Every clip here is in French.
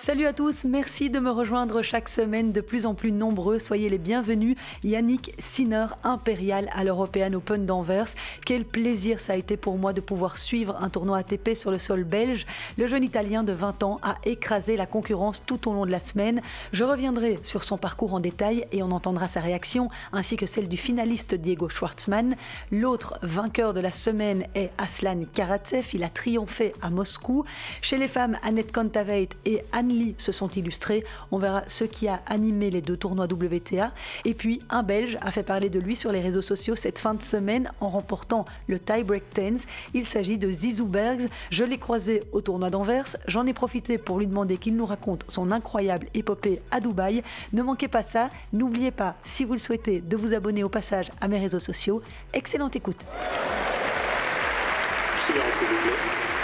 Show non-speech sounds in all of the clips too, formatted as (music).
Salut à tous, merci de me rejoindre chaque semaine de plus en plus nombreux. Soyez les bienvenus. Yannick Sinner, impérial à l'European Open d'Anvers. Quel plaisir ça a été pour moi de pouvoir suivre un tournoi ATP sur le sol belge. Le jeune Italien de 20 ans a écrasé la concurrence tout au long de la semaine. Je reviendrai sur son parcours en détail et on entendra sa réaction ainsi que celle du finaliste Diego Schwartzmann. L'autre vainqueur de la semaine est Aslan Karatsev. Il a triomphé à Moscou. Chez les femmes, Annette Kontaveit et Anne se sont illustrés. On verra ce qui a animé les deux tournois WTA. Et puis, un Belge a fait parler de lui sur les réseaux sociaux cette fin de semaine en remportant le tie-break tens. Il s'agit de Zizou Bergs. Je l'ai croisé au tournoi d'Anvers. J'en ai profité pour lui demander qu'il nous raconte son incroyable épopée à Dubaï. Ne manquez pas ça. N'oubliez pas, si vous le souhaitez, de vous abonner au passage à mes réseaux sociaux. Excellente écoute.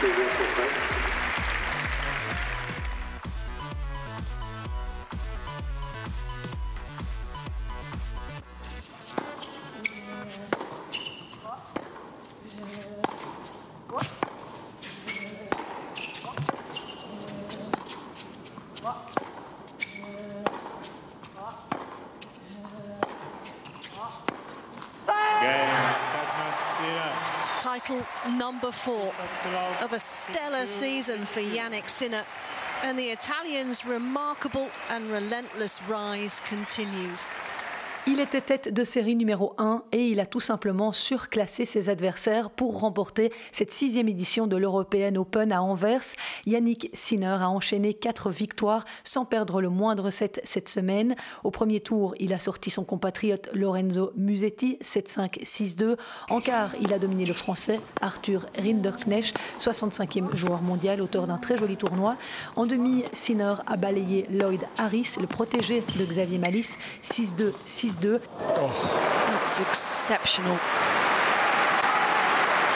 title number four of a stellar season for Yannick Sinner. And the Italian's remarkable and relentless rise continues. Il était tête de série numéro 1 et il a tout simplement surclassé ses adversaires pour remporter cette sixième édition de l'European Open à Anvers. Yannick Sinner a enchaîné quatre victoires sans perdre le moindre set cette semaine. Au premier tour, il a sorti son compatriote Lorenzo Musetti 7-5, 6-2. En quart, il a dominé le français Arthur Rinderknecht, 65e joueur mondial, auteur d'un très joli tournoi. En demi, Sinner a balayé Lloyd Harris, le protégé de Xavier Malice, 6-2, 6 6-2. Oh. That's exceptional.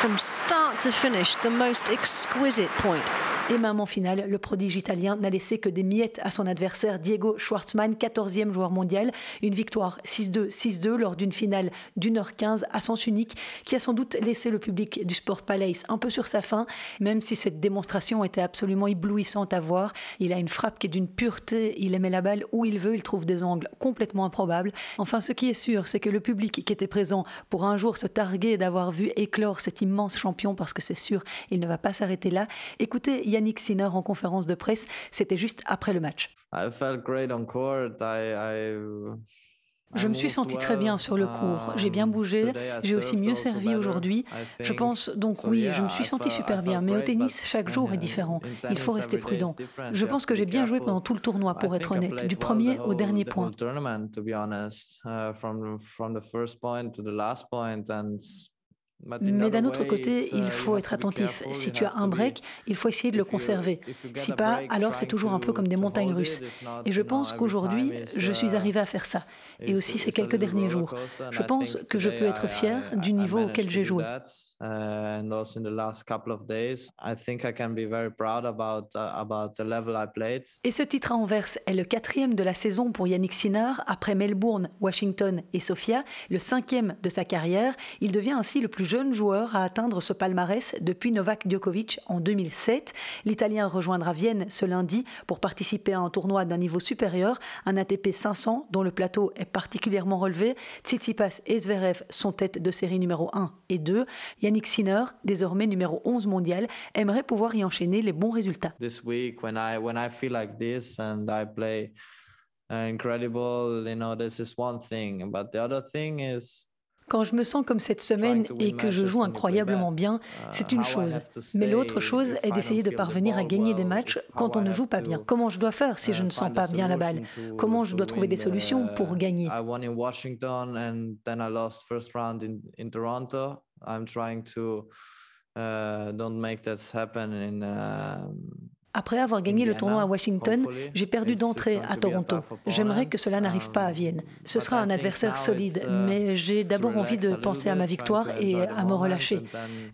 From start to finish, the most exquisite point. Et même en finale, le prodige italien n'a laissé que des miettes à son adversaire Diego Schwartzmann, 14e joueur mondial. Une victoire 6-2, 6-2 lors d'une finale d'une heure 15 à sens unique qui a sans doute laissé le public du Sport Palace un peu sur sa faim, même si cette démonstration était absolument éblouissante à voir. Il a une frappe qui est d'une pureté, il aimait la balle où il veut, il trouve des angles complètement improbables. Enfin, ce qui est sûr, c'est que le public qui était présent pour un jour se targuer d'avoir vu éclore cet immense champion, parce que c'est sûr, il ne va pas s'arrêter là. Écoutez, Yannick Sinner en conférence de presse. C'était juste après le match. Je me suis senti très bien sur le court. J'ai bien bougé. J'ai aussi mieux servi aujourd'hui. Je pense donc oui, je me suis senti super bien. Mais au tennis, chaque jour est différent. Il faut rester prudent. Je pense que j'ai bien joué pendant tout le tournoi, pour être honnête, du premier au dernier point. Mais d'un autre côté, il faut être attentif. Si tu as un break, il faut essayer de le conserver. Si pas, alors c'est toujours un peu comme des montagnes russes. Et je pense qu'aujourd'hui, je suis arrivé à faire ça. Et aussi ces quelques derniers jours. Je pense que je peux être fier du niveau auquel j'ai joué. Et ce titre à Anvers est le quatrième de la saison pour Yannick Sinner, après Melbourne, Washington et Sofia, le cinquième de sa carrière. Il devient ainsi le plus jeune joueur à atteindre ce palmarès depuis Novak Djokovic en 2007. L'Italien rejoindra Vienne ce lundi pour participer à un tournoi d'un niveau supérieur, un ATP 500 dont le plateau est particulièrement relevé. Tsitsipas et Zverev sont tête de série numéro 1 et 2. Yannick Sinner, désormais numéro 11 mondial, aimerait pouvoir y enchaîner les bons résultats. This week when I feel like this and I play incredible, you know, this is one thing, but the other thing is quand je me sens comme cette semaine et que je joue incroyablement bien, uh, c'est une chose. Mais l'autre chose est d'essayer de parvenir à gagner des matchs quand on ne joue pas bien. Comment je dois faire si je ne sens pas bien la balle? Comment je dois trouver des solutions pour gagner? I'm trying to uh, don't make that happen in uh, après avoir gagné le tournoi à Washington, j'ai perdu d'entrée à Toronto. J'aimerais que cela n'arrive pas à Vienne. Ce sera un adversaire solide, mais j'ai d'abord envie de penser à ma victoire et à me relâcher.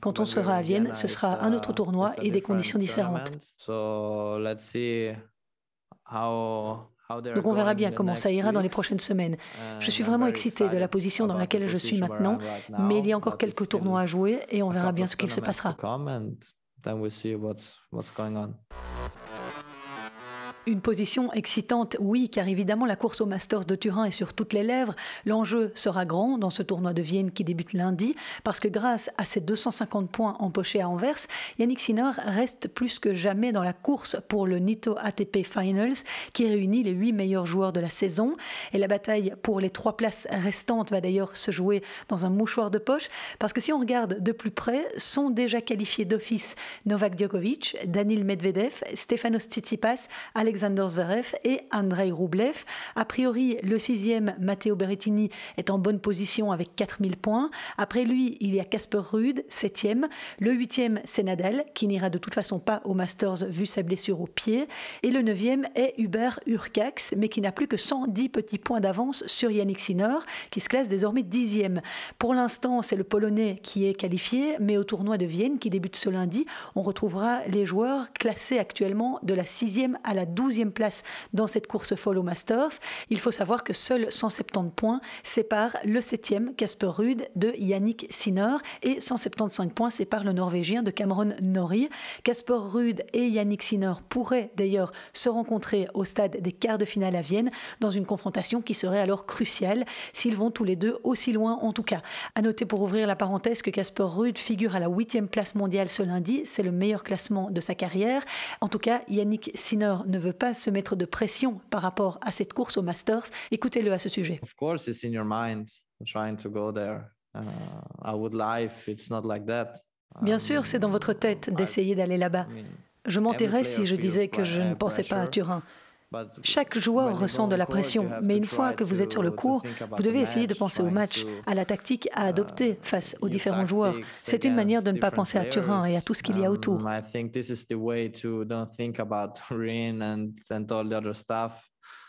Quand on sera à Vienne, ce sera un autre tournoi et des conditions différentes. Donc on verra bien comment ça ira dans les prochaines semaines. Je suis vraiment excité de la position dans laquelle je suis maintenant, mais il y a encore quelques tournois à jouer et on verra bien ce qu'il se passera. then we see what's what's going on. Une position excitante, oui, car évidemment la course au Masters de Turin est sur toutes les lèvres. L'enjeu sera grand dans ce tournoi de Vienne qui débute lundi, parce que grâce à ses 250 points empochés à Anvers, Yannick Sinner reste plus que jamais dans la course pour le Nito ATP Finals, qui réunit les huit meilleurs joueurs de la saison. Et la bataille pour les trois places restantes va d'ailleurs se jouer dans un mouchoir de poche, parce que si on regarde de plus près, sont déjà qualifiés d'office Novak Djokovic, Danil Medvedev, Stefanos Tsitsipas, Alex Alexander Zverev et Andrei Rublev. A priori, le sixième, Matteo Berrettini, est en bonne position avec 4000 points. Après lui, il y a Casper Ruud, septième. Le huitième, c'est Nadal, qui n'ira de toute façon pas au Masters vu sa blessure au pied. Et le neuvième est Hubert Urcax, mais qui n'a plus que 110 petits points d'avance sur Yannick Sinner, qui se classe désormais dixième. Pour l'instant, c'est le Polonais qui est qualifié, mais au tournoi de Vienne, qui débute ce lundi, on retrouvera les joueurs classés actuellement de la sixième à la 12e place dans cette course Follow Masters. Il faut savoir que seuls 170 points séparent le 7e Casper Ruud de Yannick Sinner et 175 points séparent le Norvégien de Cameron Norrie. Casper Ruud et Yannick Sinner pourraient d'ailleurs se rencontrer au stade des quarts de finale à Vienne dans une confrontation qui serait alors cruciale s'ils vont tous les deux aussi loin en tout cas. À noter pour ouvrir la parenthèse que Casper Ruud figure à la 8e place mondiale ce lundi, c'est le meilleur classement de sa carrière. En tout cas, Yannick Sinner ne veut pas se mettre de pression par rapport à cette course au Masters. Écoutez-le à ce sujet. Of course, it's in your mind trying to go there. Uh, I would life, it's not like that. Bien sûr, c'est dans votre tête d'essayer d'aller là-bas. Je mentirais si je disais que je ne pensais pas à Turin. Chaque joueur ressent de la pression, mais une fois que vous êtes sur le court, vous devez essayer de penser au match, à la tactique à adopter face aux différents joueurs. C'est une manière de ne pas penser à Turin et à tout ce qu'il y a autour. (laughs)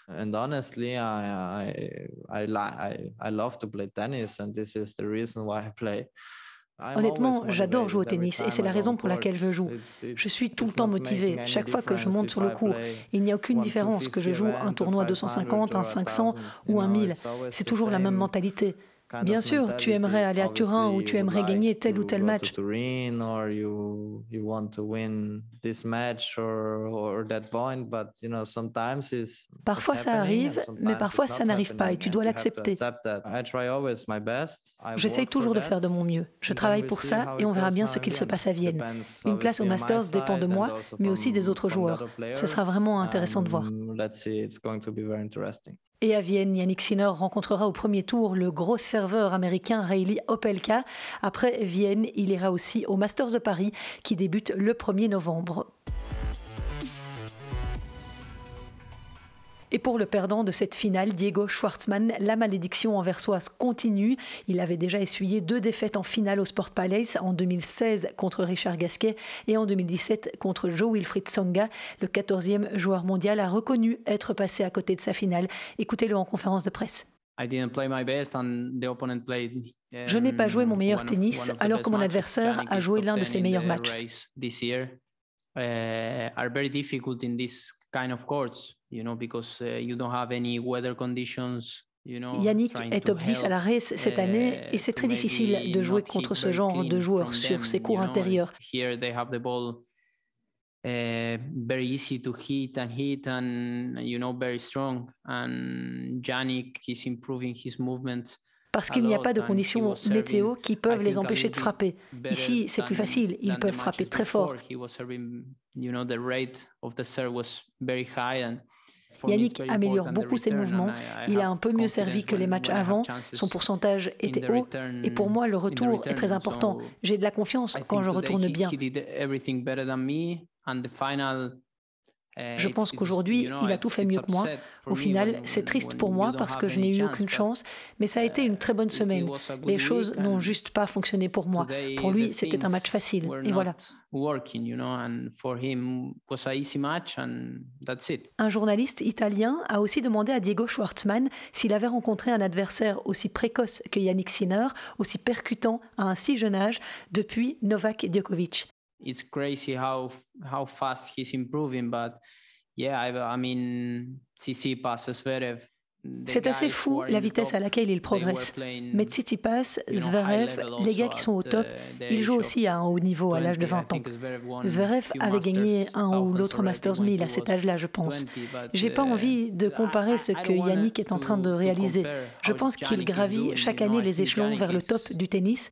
And honestly, I, I, I, I love to play tennis, and this is the reason why I play. Honnêtement, j'adore jouer au tennis et c'est la raison pour laquelle je joue. Je suis tout le temps motivé. Chaque fois que je monte sur le court, il n'y a aucune différence que je joue un tournoi 250, un 500 ou un 1000. C'est toujours la même mentalité. Bien sûr, tu aimerais aller à Turin ou tu aimerais gagner tel ou tel match. Parfois ça arrive, mais parfois ça n'arrive pas et tu dois l'accepter. J'essaye toujours de faire de mon mieux. Je travaille pour ça et on verra bien ce qu'il se passe à Vienne. Une place au Masters dépend de moi, mais aussi des autres joueurs. Ce sera vraiment intéressant de voir. Et à Vienne, Yannick Sinner rencontrera au premier tour le gros serveur américain Rayleigh Opelka. Après Vienne, il ira aussi au Masters de Paris qui débute le 1er novembre. Et pour le perdant de cette finale, Diego Schwartzmann, la malédiction anversoise continue. Il avait déjà essuyé deux défaites en finale au Sport Palace en 2016 contre Richard Gasquet et en 2017 contre Joe Wilfried Songa. Le 14e joueur mondial a reconnu être passé à côté de sa finale. Écoutez-le en conférence de presse. Je n'ai pas joué mon meilleur tennis alors que mon adversaire a joué l'un de ses meilleurs matchs. Yannick est top 10 à la race cette année et c'est très difficile de jouer contre ce genre de joueurs sur ces cours intérieurs. Uh, very easy to hit and hit and you know very strong and Yannick is improving his movements parce qu'il n'y a pas de conditions météo qui peuvent les empêcher de frapper. Ici, c'est plus facile, ils peuvent frapper très fort. Yannick améliore beaucoup ses mouvements. Il a un peu mieux servi que les matchs avant. Son pourcentage était haut. Et pour moi, le retour est très important. J'ai de la confiance quand je retourne bien. Euh, je pense qu'aujourd'hui, il a tout fait mieux que moi. Au final, c'est triste pour moi parce que je n'ai eu aucune chance, mais ça a été une très bonne semaine. Les choses n'ont juste pas fonctionné pour moi. Pour lui, c'était un match facile. Et voilà. Un journaliste italien a aussi demandé à Diego Schwartzmann s'il avait rencontré un adversaire aussi précoce que Yannick Sinner, aussi percutant à un si jeune âge depuis Novak Djokovic. It's crazy how how fast he's improving. But yeah, I, I mean, CC passes Zverev C'est assez fou la vitesse à laquelle ils progressent. Mais Tsitsipas, Zverev, les gars qui sont au top, ils jouent aussi à un haut niveau à l'âge de 20 ans. Zverev avait gagné un ou l'autre Masters 1000 à cet âge-là, je pense. J'ai pas envie de comparer ce que Yannick est en train de réaliser. Je pense qu'il gravit chaque année les échelons vers le top du tennis.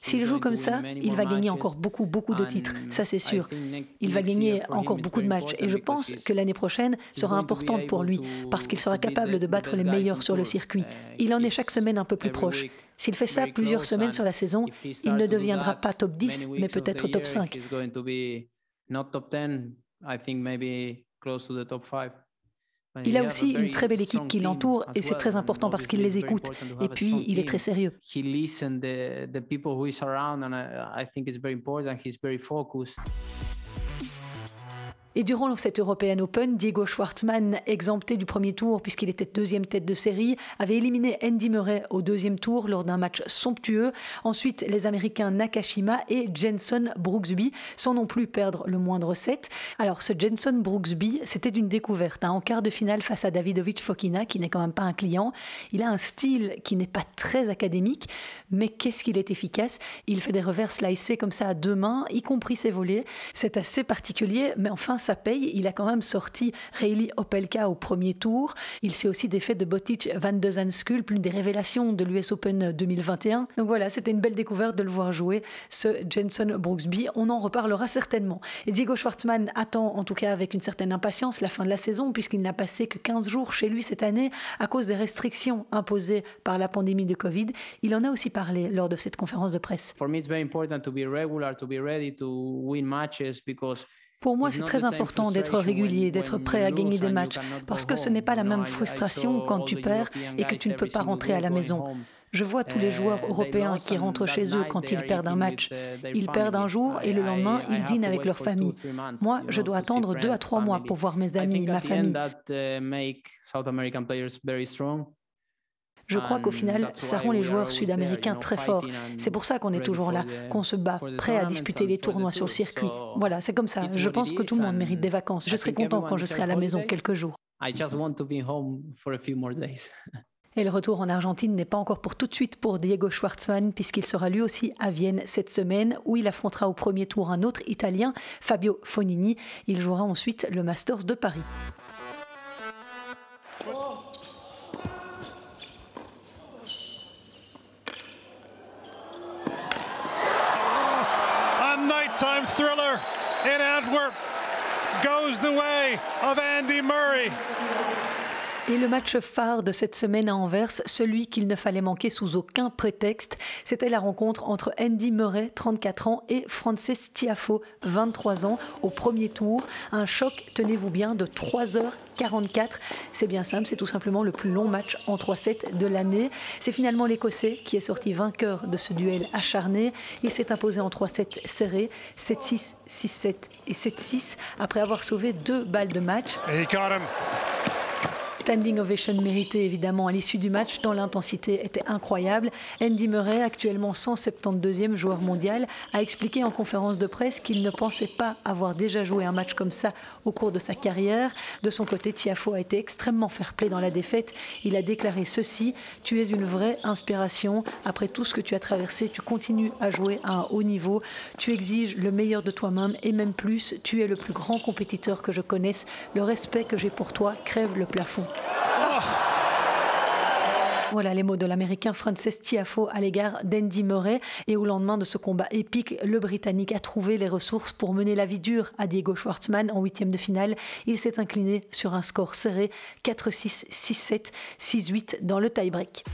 s'il joue comme ça, il va gagner encore beaucoup, beaucoup de titres, ça c'est sûr. Il va gagner encore beaucoup de matchs et je pense que l'année prochaine sera importante pour lui parce qu'il sera capable de battre les meilleurs sur le circuit. Il en est chaque semaine un peu plus proche. S'il fait ça plusieurs semaines sur la saison, il ne deviendra pas top 10, mais peut-être top 5. Il a aussi une très belle équipe qui l'entoure et c'est très important parce qu'il les écoute. Et puis, il est très sérieux. Et durant cette European Open, Diego Schwartzmann, exempté du premier tour puisqu'il était deuxième tête de série, avait éliminé Andy Murray au deuxième tour lors d'un match somptueux. Ensuite, les Américains Nakashima et Jenson Brooksby, sans non plus perdre le moindre set. Alors, ce Jenson Brooksby, c'était une découverte. Hein. en quart de finale face à Davidovic Fokina, qui n'est quand même pas un client. Il a un style qui n'est pas très académique, mais qu'est-ce qu'il est efficace? Il fait des revers slicés comme ça à deux mains, y compris ses volets. C'est assez particulier, mais enfin, ça paye. Il a quand même sorti Reilly Opelka au premier tour. Il s'est aussi défait de Botic van de Zandschulp, l'une des révélations de l'US Open 2021. Donc voilà, c'était une belle découverte de le voir jouer, ce Jenson Brooksby. On en reparlera certainement. Et Diego Schwartzmann attend en tout cas avec une certaine impatience la fin de la saison, puisqu'il n'a passé que 15 jours chez lui cette année à cause des restrictions imposées par la pandémie de Covid. Il en a aussi parlé lors de cette conférence de presse. For me, it's very important to be regular, to be ready to win matches because pour moi, c'est très important d'être régulier, d'être prêt à gagner des matchs, parce que ce n'est pas la même frustration quand tu perds et que tu ne peux pas rentrer à la maison. Je vois tous les joueurs uh, européens qui rentrent chez eux quand ils perdent un match. Uh, ils perdent un jour et le lendemain, ils dînent avec leur famille. Moi, je dois attendre deux à trois mois pour voir mes amis, ma famille. Je crois qu'au final, ça rend les joueurs sud-américains très forts. C'est pour ça qu'on est toujours là, qu'on se bat, prêt à disputer les tournois sur le circuit. Voilà, c'est comme ça. Je pense que tout le monde mérite des vacances. Je serai content quand je serai à la maison quelques jours. (laughs) Et le retour en Argentine n'est pas encore pour tout de suite pour Diego Schwartzmann, puisqu'il sera lui aussi à Vienne cette semaine, où il affrontera au premier tour un autre Italien, Fabio Fonini. Il jouera ensuite le Masters de Paris. Goes the way of Andy Murray. Et le match phare de cette semaine à Anvers, celui qu'il ne fallait manquer sous aucun prétexte, c'était la rencontre entre Andy Murray, 34 ans, et Frances Tiafo, 23 ans, au premier tour. Un choc, tenez-vous bien, de 3h44. C'est bien simple, c'est tout simplement le plus long match en 3-7 de l'année. C'est finalement l'Écossais qui est sorti vainqueur de ce duel acharné. Il s'est imposé en 3-7 serrés, 7-6, 6-7 et 7-6, après avoir sauvé deux balles de match. Standing ovation mérité évidemment à l'issue du match, dont l'intensité était incroyable. Andy Murray, actuellement 172e joueur mondial, a expliqué en conférence de presse qu'il ne pensait pas avoir déjà joué un match comme ça au cours de sa carrière. De son côté, Tiafo a été extrêmement fair-play dans la défaite. Il a déclaré ceci Tu es une vraie inspiration. Après tout ce que tu as traversé, tu continues à jouer à un haut niveau. Tu exiges le meilleur de toi-même et même plus. Tu es le plus grand compétiteur que je connaisse. Le respect que j'ai pour toi crève le plafond. Voilà les mots de l'américain Frances Tiafo à l'égard d'Andy Murray. Et au lendemain de ce combat épique, le Britannique a trouvé les ressources pour mener la vie dure à Diego Schwartzmann en huitième de finale. Il s'est incliné sur un score serré 4-6, 6-7, 6-8 dans le tie-break.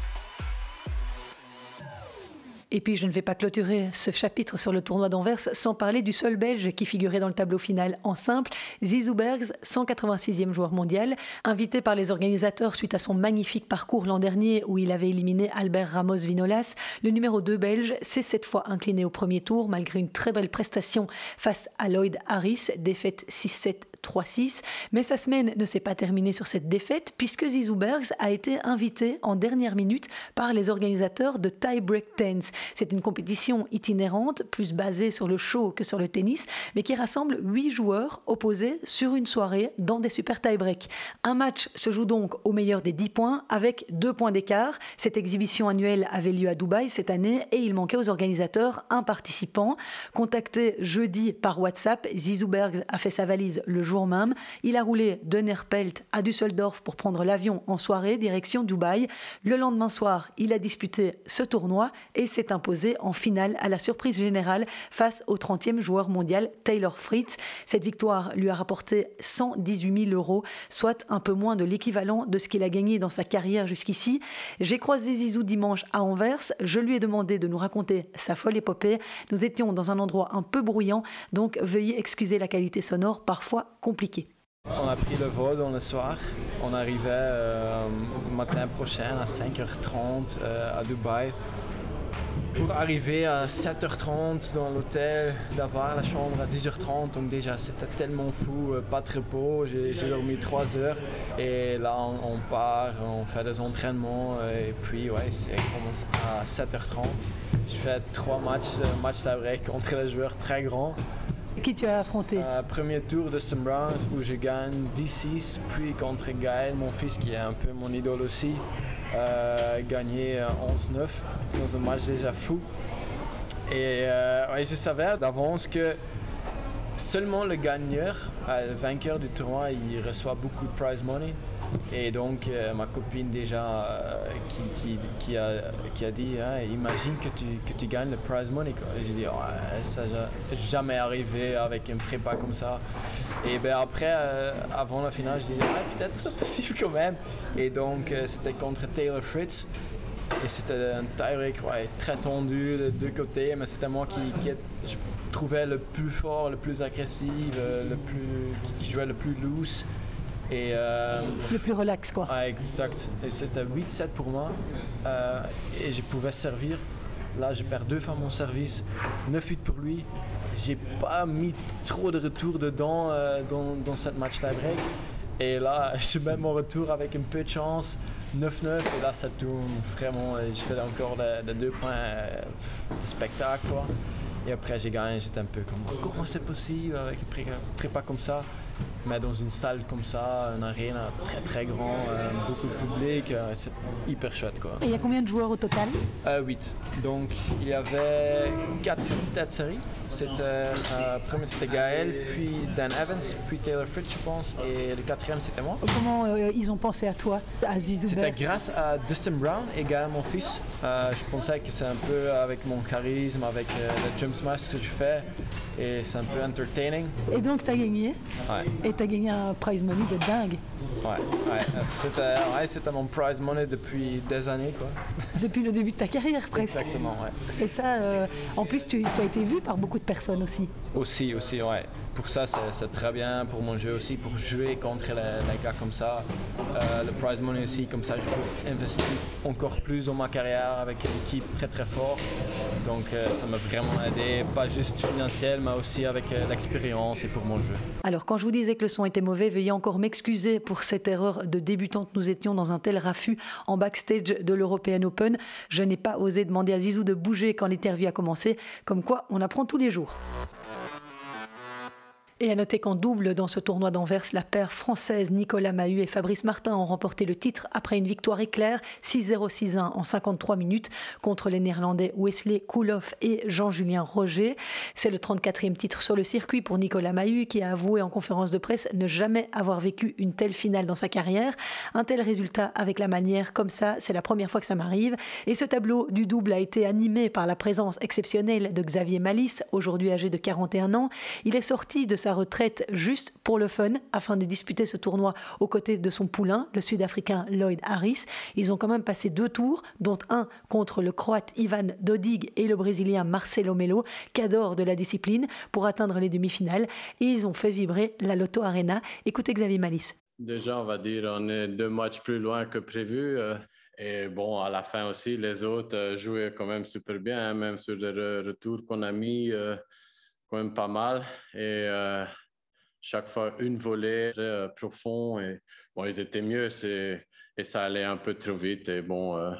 Et puis je ne vais pas clôturer ce chapitre sur le tournoi d'Anvers sans parler du seul Belge qui figurait dans le tableau final en simple, Zizou Bergs, 186e joueur mondial, invité par les organisateurs suite à son magnifique parcours l'an dernier où il avait éliminé Albert Ramos Vinolas. Le numéro 2 belge s'est cette fois incliné au premier tour malgré une très belle prestation face à Lloyd Harris, défaite 6-7 3-6. Mais sa semaine ne s'est pas terminée sur cette défaite puisque Zizou Bergs a été invité en dernière minute par les organisateurs de Tie Break Tennis. C'est une compétition itinérante, plus basée sur le show que sur le tennis, mais qui rassemble huit joueurs opposés sur une soirée dans des super tie break. Un match se joue donc au meilleur des 10 points avec deux points d'écart. Cette exhibition annuelle avait lieu à Dubaï cette année et il manquait aux organisateurs un participant. Contacté jeudi par WhatsApp, Zizou Bergs a fait sa valise le jour même. Il a roulé de Nerpelt à Düsseldorf pour prendre l'avion en soirée direction Dubaï. Le lendemain soir, il a disputé ce tournoi et s'est imposé en finale à la surprise générale face au 30e joueur mondial Taylor Fritz. Cette victoire lui a rapporté 118 000 euros, soit un peu moins de l'équivalent de ce qu'il a gagné dans sa carrière jusqu'ici. J'ai croisé Zizou dimanche à Anvers. Je lui ai demandé de nous raconter sa folle épopée. Nous étions dans un endroit un peu bruyant, donc veuillez excuser la qualité sonore parfois On a pris le vol dans le soir. On arrivait euh, matin prochain à 5h30 euh, à Dubaï pour arriver à 7h30 dans l'hôtel, d'avoir la chambre à 10h30. Donc déjà c'était tellement fou, euh, pas très beau. J'ai dormi 3 heures et là on, part, on fait des entraînements et puis ouais, c'est commence à 7h30. Je fais trois matchs, match d'après contre les joueurs très grands. Qui tu as affronté euh, Premier tour de St. où je gagne 10-6, puis contre Gaël, mon fils qui est un peu mon idole aussi, euh, gagné 11-9 dans un match déjà fou. Et euh, je savais d'avance que seulement le gagneur, euh, le vainqueur du tournoi, il reçoit beaucoup de prize money. Et donc, euh, ma copine déjà euh, qui, a, qui a dit hein, Imagine que tu, que tu gagnes le prize money. J'ai dit Ça n'a jamais arrivé avec un prépa comme ça. Et ben après, euh, avant la finale, je disais Peut-être c'est possible quand même. Et donc, c'était contre Taylor Fritz. Et c'était un tie très tendu de deux côtés, mais c'était moi qui, trouvais le plus fort, le plus agressif, le plus, qui jouait le plus loose. Et, euh, le plus relax, quoi. exact. Et c'était 8-7 pour moi. Euh, et je pouvais servir. Là, je perds deux fois mon service. 9-8 pour lui. J'ai pas mis trop de retours dedans euh, dans, dans cette match tie-break. Et là, (laughs) je mets mon retour avec un peu de chance. 9-9 et là ça tourne vraiment. Je fais encore les, deux points de spectacle. Quoi. Et après j'ai gagné, j'étais un peu comme comment c'est possible avec un prépa comme ça? Mais dans une salle comme ça, une arène très très grand, euh, beaucoup de public, euh, c'est hyper chouette quoi. Et il y a combien de joueurs au total 8. Euh, Donc il y avait 4 têtes série. C'était, premier c'était Gaël, puis Dan Evans, puis Taylor Fritz je pense, et le quatrième c'était moi. Comment ils ont pensé à toi, à Zizou C'était grâce à Dustin Brown et Gaël mon fils. je pensais que c'est un peu avec mon charisme, avec le jump smash que je fais, et c'est un peu entertaining. Et donc tu as gagné Ouais. Et tu as gagné un prize money de dingue. Ouais, ouais. C'était, mon prize money depuis des années quoi. Depuis le début de ta carrière presque. Exactement, ouais. Et ça, euh, en plus tu, tu as été vu par beaucoup de personnes aussi. Aussi, aussi, ouais pour ça, c'est très bien pour mon jeu aussi, pour jouer contre les, gars comme ça. Euh, le prize money aussi, comme ça, je peux investir encore plus dans ma carrière avec une équipe très très forte. Donc euh, ça m'a vraiment aidé, pas juste financier, mais aussi avec euh, l'expérience et pour mon jeu. Alors quand je vous disais que le son était mauvais, veuillez encore m'excuser pour cette erreur de débutante. Nous étions dans un tel raffut en backstage de l'European Open. Je n'ai pas osé demander à Zizou de bouger quand l'interview a commencé, comme quoi on apprend tous les jours. Et à noter qu'en double dans ce tournoi d'Anvers, la paire française Nicolas Mahut et Fabrice Martin ont remporté le titre après une victoire éclair 6-0-6-1 en 53 minutes contre les Néerlandais Wesley Koulhoff et Jean-Julien Roger. C'est le 34e titre sur le circuit pour Nicolas Mahut qui a avoué en conférence de presse ne jamais avoir vécu une telle finale dans sa carrière. Un tel résultat avec la manière comme ça, c'est la première fois que ça m'arrive. Et ce tableau du double a été animé par la présence exceptionnelle de Xavier Malice, aujourd'hui âgé de 41 ans. Il est sorti de sa retraite juste pour le fun afin de disputer ce tournoi aux côtés de son poulain, le Sud-Africain Lloyd Harris. Ils ont quand même passé deux tours, dont un contre le Croate Ivan Dodig et le Brésilien Marcelo Melo, cador de la discipline, pour atteindre les demi-finales. Et ils ont fait vibrer la Lotto Arena. Écoutez Xavier Malice. Déjà, on va dire, on est deux matchs plus loin que prévu. Euh, et bon, à la fin aussi, les autres euh, jouaient quand même super bien, hein, même sur le retour qu'on a mis, euh, même pas mal. Et chaque fois, une volée très profond. Et bon, ils étaient mieux, et ça allait un peu trop vite. Et bon,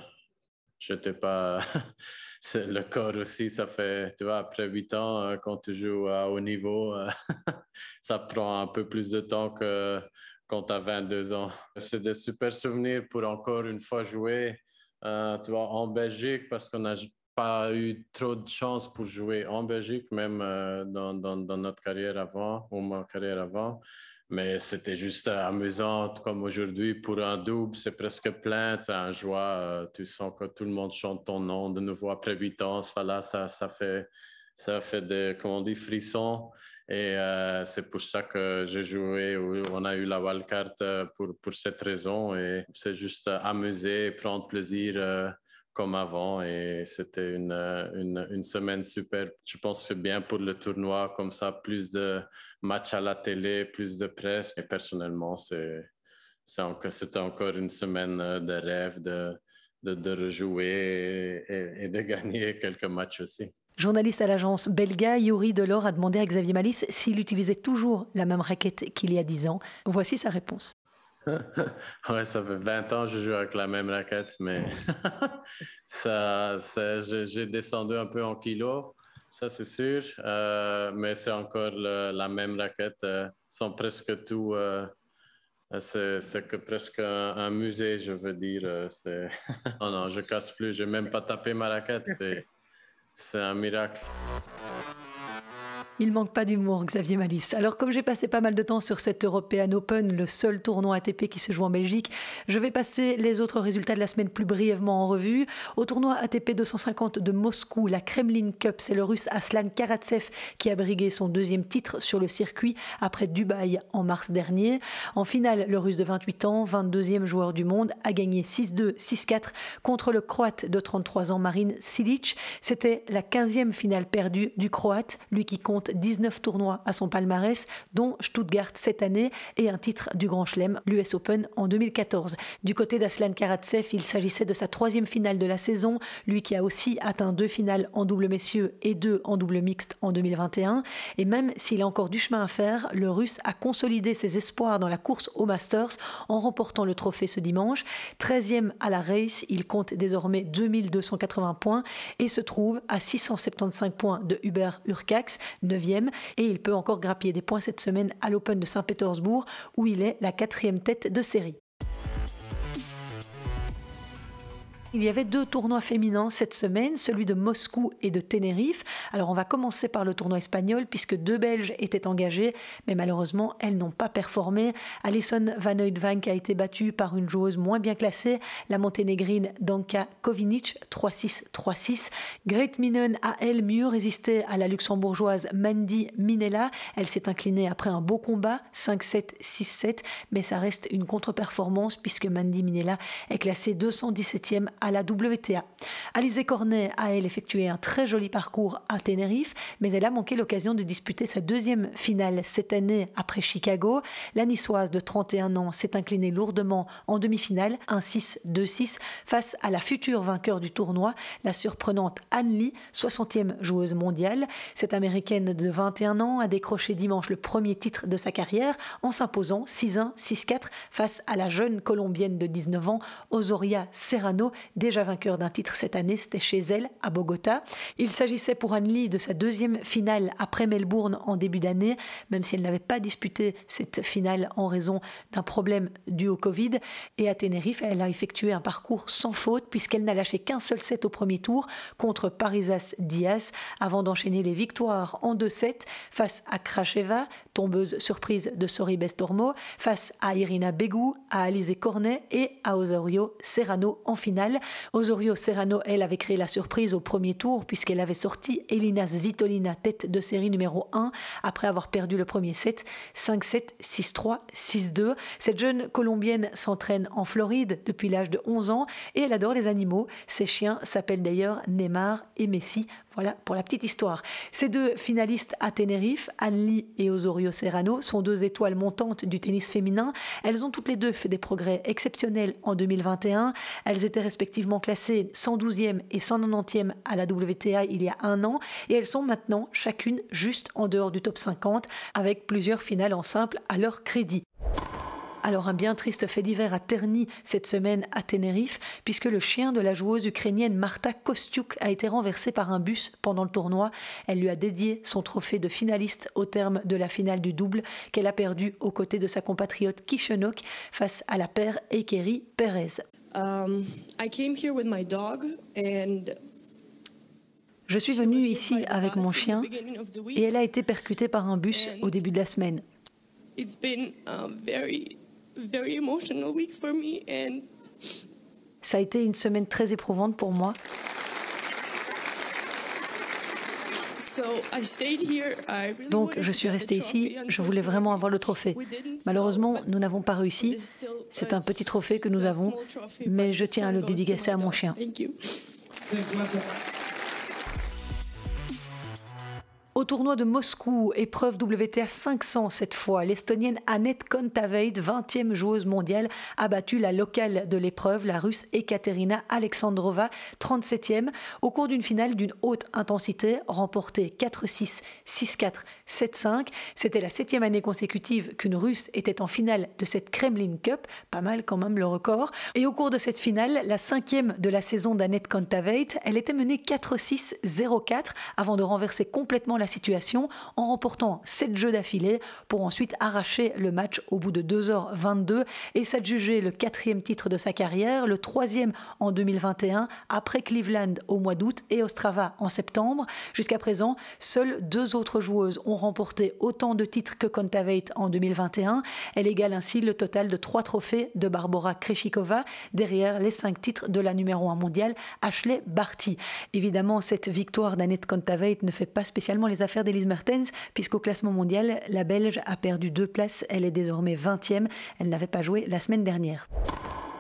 j'étais pas. (laughs) le corps aussi, ça fait, tu vois, après huit ans, quand tu joues à haut niveau, (laughs) ça prend un peu plus de temps que quand tu as 22 ans. C'est des super souvenirs pour encore une fois jouer euh, tu vois, en Belgique parce qu'on n'a pas eu trop de chance pour jouer en Belgique, même euh, dans, dans, notre carrière avant, ou ma carrière avant. Mais c'était juste amusant, comme aujourd'hui, pour un double, c'est presque plein, c'est un joie, euh, tu sens que tout le monde chante ton nom de nouveau après 8 ans, voilà, ça, ça fait, ça fait des, comment on dit, frissons. Et euh, c'est pour ça que j'ai joué, on a eu la wildcard euh, pour, pour cette raison. Et c'est juste amuser, prendre plaisir euh, comme avant. Et c'était une, une, une, semaine super. Je pense que c'est bien pour le tournoi, comme ça, plus de matchs à la télé, plus de presse. Et personnellement, c'était encore une semaine de rêve de, de, rejouer et, et de (laughs) gagner quelques matchs aussi. Journaliste à l'agence Belga, Yuri Delors a demandé à Xavier Malice s'il utilisait toujours la même raquette qu'il y a 10 ans. Voici sa réponse. (laughs) ouais, ça fait 20 ans que je joue avec la même raquette, mais (laughs) ça, j'ai descendu un peu en kilos, ça c'est sûr, euh, mais c'est encore la même raquette. Euh, sont presque tout. Euh, c'est que presque un, musée, je veux dire. (laughs) oh non, je casse plus, je n'ai même pas tapé ma raquette. C'est un miracle. Il manque pas d'humour, Xavier Malice. Alors, comme j'ai passé pas mal de temps sur cet European Open, le seul tournoi ATP qui se joue en Belgique, je vais passer les autres résultats de la semaine plus brièvement en revue. Au tournoi ATP 250 de Moscou, la Kremlin Cup, c'est le russe Aslan Karatsev qui a brigué son deuxième titre sur le circuit après Dubaï en mars dernier. En finale, le russe de 28 ans, 22e joueur du monde, a gagné 6-2, 6-4 contre le croate de 33 ans, Marin Silic. C'était la 15e finale perdue du croate, lui qui compte 19 tournois à son palmarès, dont Stuttgart cette année et un titre du Grand Chelem, l'US Open en 2014. Du côté d'Aslan Karatsev, il s'agissait de sa troisième finale de la saison, lui qui a aussi atteint deux finales en double messieurs et deux en double mixte en 2021. Et même s'il a encore du chemin à faire, le Russe a consolidé ses espoirs dans la course au Masters en remportant le trophée ce dimanche. 13e à la race, il compte désormais 2280 points et se trouve à 675 points de Hubert Urcax, et il peut encore grappiller des points cette semaine à l'Open de Saint-Pétersbourg où il est la quatrième tête de série. Il y avait deux tournois féminins cette semaine, celui de Moscou et de Tenerife. Alors on va commencer par le tournoi espagnol puisque deux Belges étaient engagés, mais malheureusement elles n'ont pas performé. Alison Van Oudvank a été battue par une joueuse moins bien classée, la monténégrine Danka Kovinic 3-6 3-6. Great Minen a elle mieux résisté à la luxembourgeoise Mandy Minella. Elle s'est inclinée après un beau combat 5-7 6-7, mais ça reste une contre-performance puisque Mandy Minella est classée 217e à la WTA. Alizé Cornet a, elle, effectué un très joli parcours à Tenerife, mais elle a manqué l'occasion de disputer sa deuxième finale cette année après Chicago. La niçoise de 31 ans s'est inclinée lourdement en demi-finale, 1-6, 2-6, face à la future vainqueur du tournoi, la surprenante Anne Lee, 60e joueuse mondiale. Cette américaine de 21 ans a décroché dimanche le premier titre de sa carrière en s'imposant 6-1, 6-4 face à la jeune colombienne de 19 ans, Osoria Serrano, déjà vainqueur d'un titre cette année, c'était chez elle, à Bogota. Il s'agissait pour Anne Lee de sa deuxième finale après Melbourne en début d'année, même si elle n'avait pas disputé cette finale en raison d'un problème dû au Covid. Et à Tenerife, elle a effectué un parcours sans faute, puisqu'elle n'a lâché qu'un seul set au premier tour contre Parisas Diaz, avant d'enchaîner les victoires en deux sets face à Kracheva, tombeuse surprise de Sori Bestormo, face à Irina Begou, à Alizé Cornet et à Osorio Serrano en finale. Osorio Serrano, elle, avait créé la surprise au premier tour puisqu'elle avait sorti Elina Svitolina, tête de série numéro 1, après avoir perdu le premier set 5-7, 6-3, 6-2. Cette jeune Colombienne s'entraîne en Floride depuis l'âge de 11 ans et elle adore les animaux. Ses chiens s'appellent d'ailleurs Neymar et Messi. Voilà pour la petite histoire. Ces deux finalistes à Tenerife, Anne et Osorio Serrano, sont deux étoiles montantes du tennis féminin. Elles ont toutes les deux fait des progrès exceptionnels en 2021. Elles étaient respectivement classées 112e et 190e à la WTA il y a un an et elles sont maintenant chacune juste en dehors du top 50 avec plusieurs finales en simple à leur crédit. Alors un bien triste fait divers a terni cette semaine à Tenerife, puisque le chien de la joueuse ukrainienne Marta Kostiuk a été renversé par un bus pendant le tournoi. Elle lui a dédié son trophée de finaliste au terme de la finale du double qu'elle a perdu aux côtés de sa compatriote Kishenok face à la paire Ekeri Perez. Um, Je suis venue ici avec mon chien et elle a été percutée par un bus au début de la semaine. Ça a été une semaine très éprouvante pour moi. Donc je suis restée ici, je voulais vraiment avoir le trophée. Malheureusement, nous n'avons pas réussi. C'est un petit trophée que nous avons, mais je tiens à le dédicacer à mon chien. Au tournoi de Moscou, épreuve WTA 500 cette fois, l'Estonienne Annette Kontaveit, 20e joueuse mondiale, a battu la locale de l'épreuve, la Russe Ekaterina Alexandrova, 37e, au cours d'une finale d'une haute intensité, remportée 4-6, 6-4, 7-5. C'était la septième année consécutive qu'une Russe était en finale de cette Kremlin Cup, pas mal quand même le record. Et au cours de cette finale, la cinquième de la saison d'Annette Kontaveit, elle était menée 4-6, 0-4 avant de renverser complètement la situation en remportant 7 jeux d'affilée pour ensuite arracher le match au bout de 2h22 et s'adjuger le quatrième titre de sa carrière, le troisième en 2021 après Cleveland au mois d'août et Ostrava en septembre. Jusqu'à présent, seules deux autres joueuses ont remporté autant de titres que Kontaveit en 2021. Elle égale ainsi le total de trois trophées de Barbara Kreshikova derrière les cinq titres de la numéro 1 mondiale Ashley Barty. Évidemment, cette victoire d'Annette Kontaveit ne fait pas spécialement les les affaires d'Elise Mertens, puisqu'au classement mondial, la Belge a perdu deux places. Elle est désormais 20e. Elle n'avait pas joué la semaine dernière.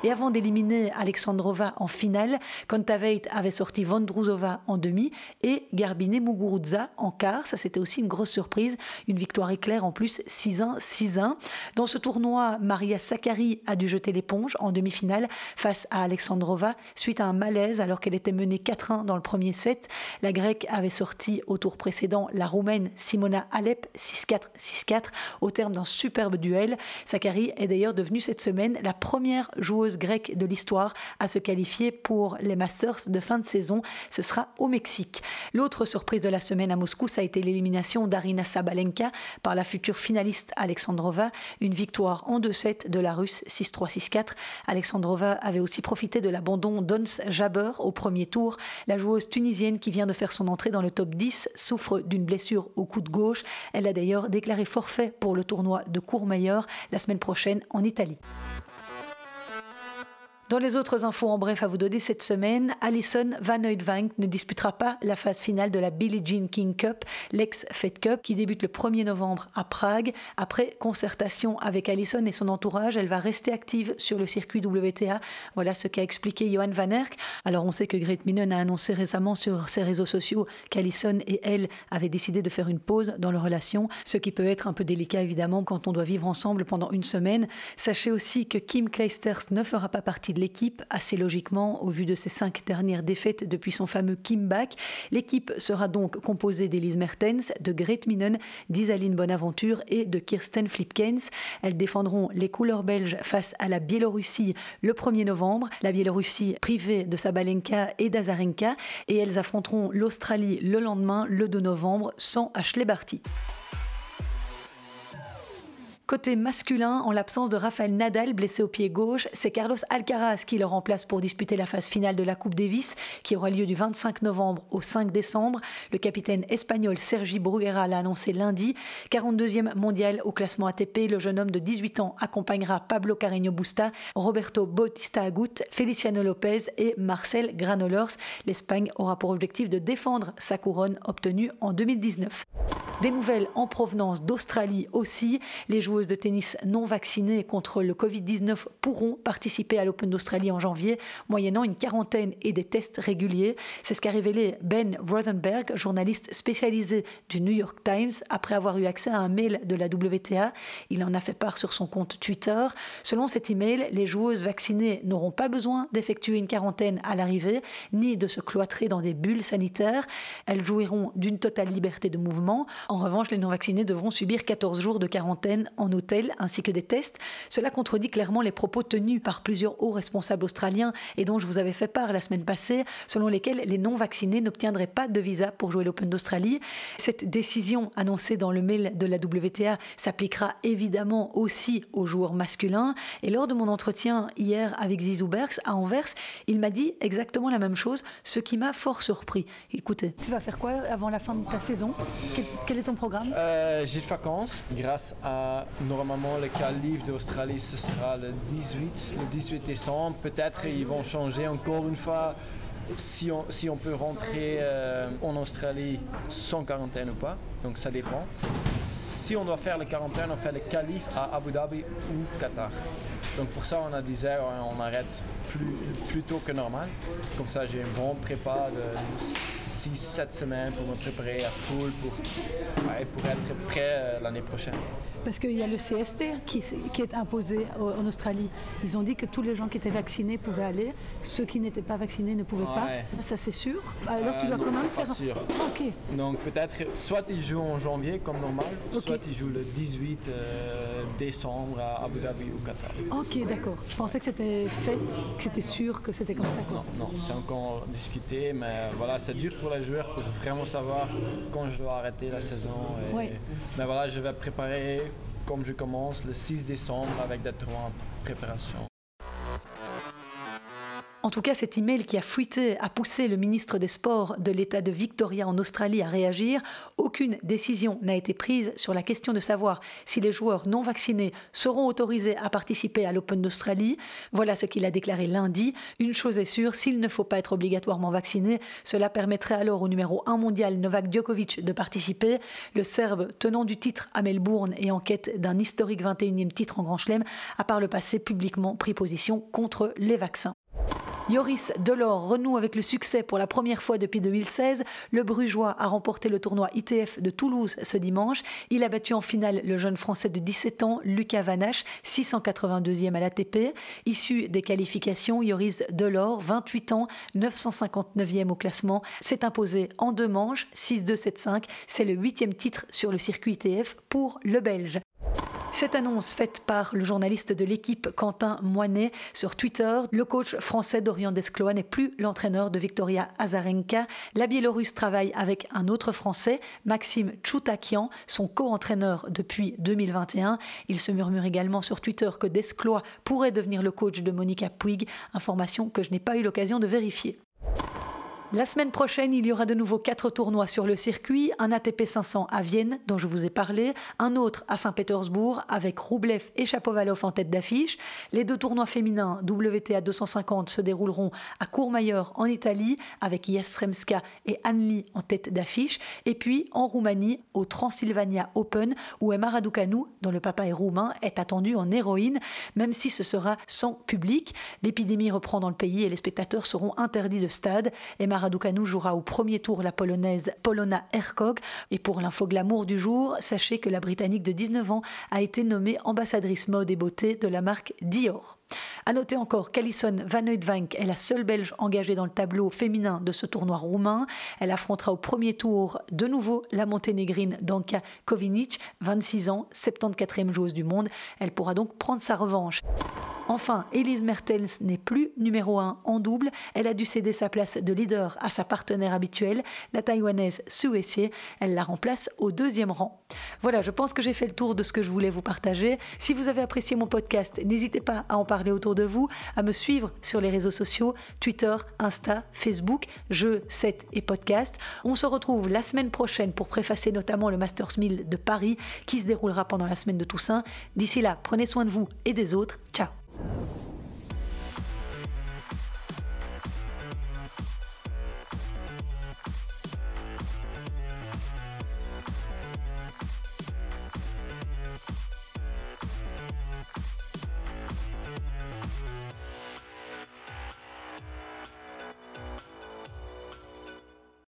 Et avant d'éliminer Alexandrova en finale, Kontaveit avait sorti Vondrouzova en demi et Garbine Muguruza en quart. Ça, c'était aussi une grosse surprise. Une victoire éclair en plus 6-1, 6-1. Dans ce tournoi, Maria Sakkari a dû jeter l'éponge en demi-finale face à Alexandrova suite à un malaise alors qu'elle était menée 4-1 dans le premier set. La Grecque avait sorti au tour précédent la Roumaine Simona Alep 6-4, 6-4 au terme d'un superbe duel. Sakkari est d'ailleurs devenue cette semaine la première joueuse grecque de l'histoire à se qualifier pour les Masters de fin de saison. Ce sera au Mexique. L'autre surprise de la semaine à Moscou, ça a été l'élimination d'Arina Sabalenka par la future finaliste Alexandrova. Une victoire en 2-7 de la Russe 6-3-6-4. Alexandrova avait aussi profité de l'abandon d'Ons Jabber au premier tour. La joueuse tunisienne qui vient de faire son entrée dans le top 10 souffre d'une blessure au coude gauche. Elle a d'ailleurs déclaré forfait pour le tournoi de Courmayeur la semaine prochaine en Italie. Dans les autres infos en bref à vous donner cette semaine, Alison Van Oudvank ne disputera pas la phase finale de la Billie Jean King Cup, l'ex-Fed Cup, qui débute le 1er novembre à Prague. Après concertation avec Alison et son entourage, elle va rester active sur le circuit WTA. Voilà ce qu'a expliqué Johan Van Erck. Alors on sait que Great Minen a annoncé récemment sur ses réseaux sociaux qu'Alison et elle avaient décidé de faire une pause dans leur relation, ce qui peut être un peu délicat évidemment quand on doit vivre ensemble pendant une semaine. Sachez aussi que Kim Clijsters ne fera pas partie de l'équipe, assez logiquement, au vu de ses cinq dernières défaites depuis son fameux comeback. L'équipe sera donc composée d'Elise Mertens, de Grete Minen, d'Isaline Bonaventure et de Kirsten Flipkens. Elles défendront les couleurs belges face à la Biélorussie le 1er novembre. La Biélorussie privée de Sabalenka et d'Azarenka. Et elles affronteront l'Australie le lendemain, le 2 novembre, sans Ashley Barty. Côté masculin, en l'absence de Rafael Nadal blessé au pied gauche, c'est Carlos Alcaraz qui le remplace pour disputer la phase finale de la Coupe Davis qui aura lieu du 25 novembre au 5 décembre. Le capitaine espagnol Sergi Bruguera l'a annoncé lundi. 42e mondial au classement ATP, le jeune homme de 18 ans accompagnera Pablo Carreño Busta, Roberto Bautista Agut, Feliciano Lopez et Marcel Granollers. L'Espagne aura pour objectif de défendre sa couronne obtenue en 2019. Des nouvelles en provenance d'Australie aussi. Les joueuses de tennis non vaccinées contre le Covid-19 pourront participer à l'Open d'Australie en janvier, moyennant une quarantaine et des tests réguliers. C'est ce qu'a révélé Ben Rothenberg, journaliste spécialisé du New York Times, après avoir eu accès à un mail de la WTA. Il en a fait part sur son compte Twitter. Selon cet email, les joueuses vaccinées n'auront pas besoin d'effectuer une quarantaine à l'arrivée, ni de se cloîtrer dans des bulles sanitaires. Elles jouiront d'une totale liberté de mouvement. En revanche, les non-vaccinés devront subir 14 jours de quarantaine en hôtel ainsi que des tests. Cela contredit clairement les propos tenus par plusieurs hauts responsables australiens et dont je vous avais fait part la semaine passée, selon lesquels les non-vaccinés n'obtiendraient pas de visa pour jouer l'Open d'Australie. Cette décision annoncée dans le mail de la WTA s'appliquera évidemment aussi aux joueurs masculins. Et lors de mon entretien hier avec Zizou Berks à Anvers, il m'a dit exactement la même chose, ce qui m'a fort surpris. Écoutez. Tu vas faire quoi avant la fin de ta saison? Quel, est ton programme? Euh, J'ai de vacances. Grâce à normalement le qualif d'Australie, ce sera le 18, le 18 décembre. Peut-être ils vont changer encore une fois si on, si on peut rentrer euh, en Australie sans quarantaine ou pas. Donc ça dépend. Si on doit faire le quarantaine, on fait le qualif à Abu Dhabi ou Qatar. Donc pour ça, on a dit on arrête plus, plus tôt que normal. Comme ça, j'ai un bon prépa de 6-7 semaines pour me préparer à full pour, pour être prêt euh, l'année prochaine. Parce qu'il y a le CST qui, qui, est imposé en Australie. Ils ont dit que tous les gens qui étaient vaccinés pouvaient aller, ceux qui n'étaient pas vaccinés ne pouvaient pas. Ça c'est sûr. Alors tu dois euh, quand même faire. Pas sûr. Ok. Donc peut-être soit ils jouent en janvier comme normal, soit ils jouent le 18 euh, décembre à Abu Dhabi ou Qatar. Ok, d'accord. Je pensais que c'était fait, que c'était sûr que c'était comme ça. Quoi. Non, non c'est encore discuté, mais voilà, c'est dur pour les joueurs pour vraiment savoir quand je dois arrêter la saison. Mais voilà, je vais préparer comme je commence le 6 décembre avec des tournois en préparation. En tout cas, cet email qui a fuité a poussé le ministre des Sports de l'État de Victoria en Australie à réagir. Aucune décision n'a été prise sur la question de savoir si les joueurs non vaccinés seront autorisés à participer à l'Open d'Australie. Voilà ce qu'il a déclaré lundi. Une chose est sûre, s'il ne faut pas être obligatoirement vacciné, cela permettrait alors au numéro 1 mondial Novak Djokovic de participer. Le Serbe tenant du titre à Melbourne et en quête d'un historique 21e titre en Grand Chelem a par le passé publiquement pris position contre les vaccins. Yoris Delors renoue avec le succès pour la première fois depuis 2016. Le Brugeois a remporté le tournoi ITF de Toulouse ce dimanche. Il a battu en finale le jeune Français de 17 ans, Lucas Vanache, 682e à l'ATP. Issu des qualifications, Yoris Delors, 28 ans, 959e au classement, s'est imposé en deux manches, 6-2-7-5. C'est le huitième titre sur le circuit ITF pour le Belge. Cette annonce faite par le journaliste de l'équipe Quentin Moinet sur Twitter, le coach français Dorian Desclois n'est plus l'entraîneur de Victoria Azarenka. La Biélorusse travaille avec un autre Français, Maxime Choutakian, son co-entraîneur depuis 2021. Il se murmure également sur Twitter que Desclois pourrait devenir le coach de Monica Puig, information que je n'ai pas eu l'occasion de vérifier. La semaine prochaine, il y aura de nouveau quatre tournois sur le circuit, un ATP 500 à Vienne, dont je vous ai parlé, un autre à Saint-Pétersbourg, avec Roublev et Chapovalov en tête d'affiche. Les deux tournois féminins WTA 250 se dérouleront à Courmayeur en Italie, avec Jasremska et Anli en tête d'affiche, et puis en Roumanie, au Transylvania Open, où Emma Raducanu, dont le papa est roumain, est attendue en héroïne, même si ce sera sans public. L'épidémie reprend dans le pays et les spectateurs seront interdits de stade. Raducanu jouera au premier tour la polonaise Polona Herkog. Et pour l'info glamour du jour, sachez que la Britannique de 19 ans a été nommée ambassadrice mode et beauté de la marque Dior. À noter encore qu'Alison Van Oudvank est la seule Belge engagée dans le tableau féminin de ce tournoi roumain. Elle affrontera au premier tour de nouveau la monténégrine Danka Kovinic, 26 ans, 74e joueuse du monde. Elle pourra donc prendre sa revanche. Enfin, Elise Mertens n'est plus numéro 1 en double. Elle a dû céder sa place de leader à sa partenaire habituelle, la taïwanaise Su Essier. Elle la remplace au deuxième rang. Voilà, je pense que j'ai fait le tour de ce que je voulais vous partager. Si vous avez apprécié mon podcast, n'hésitez pas à en parler autour de vous, à me suivre sur les réseaux sociaux, Twitter, Insta, Facebook, jeux, set et podcast. On se retrouve la semaine prochaine pour préfacer notamment le Masters 1000 de Paris qui se déroulera pendant la semaine de Toussaint. D'ici là, prenez soin de vous et des autres. Ciao you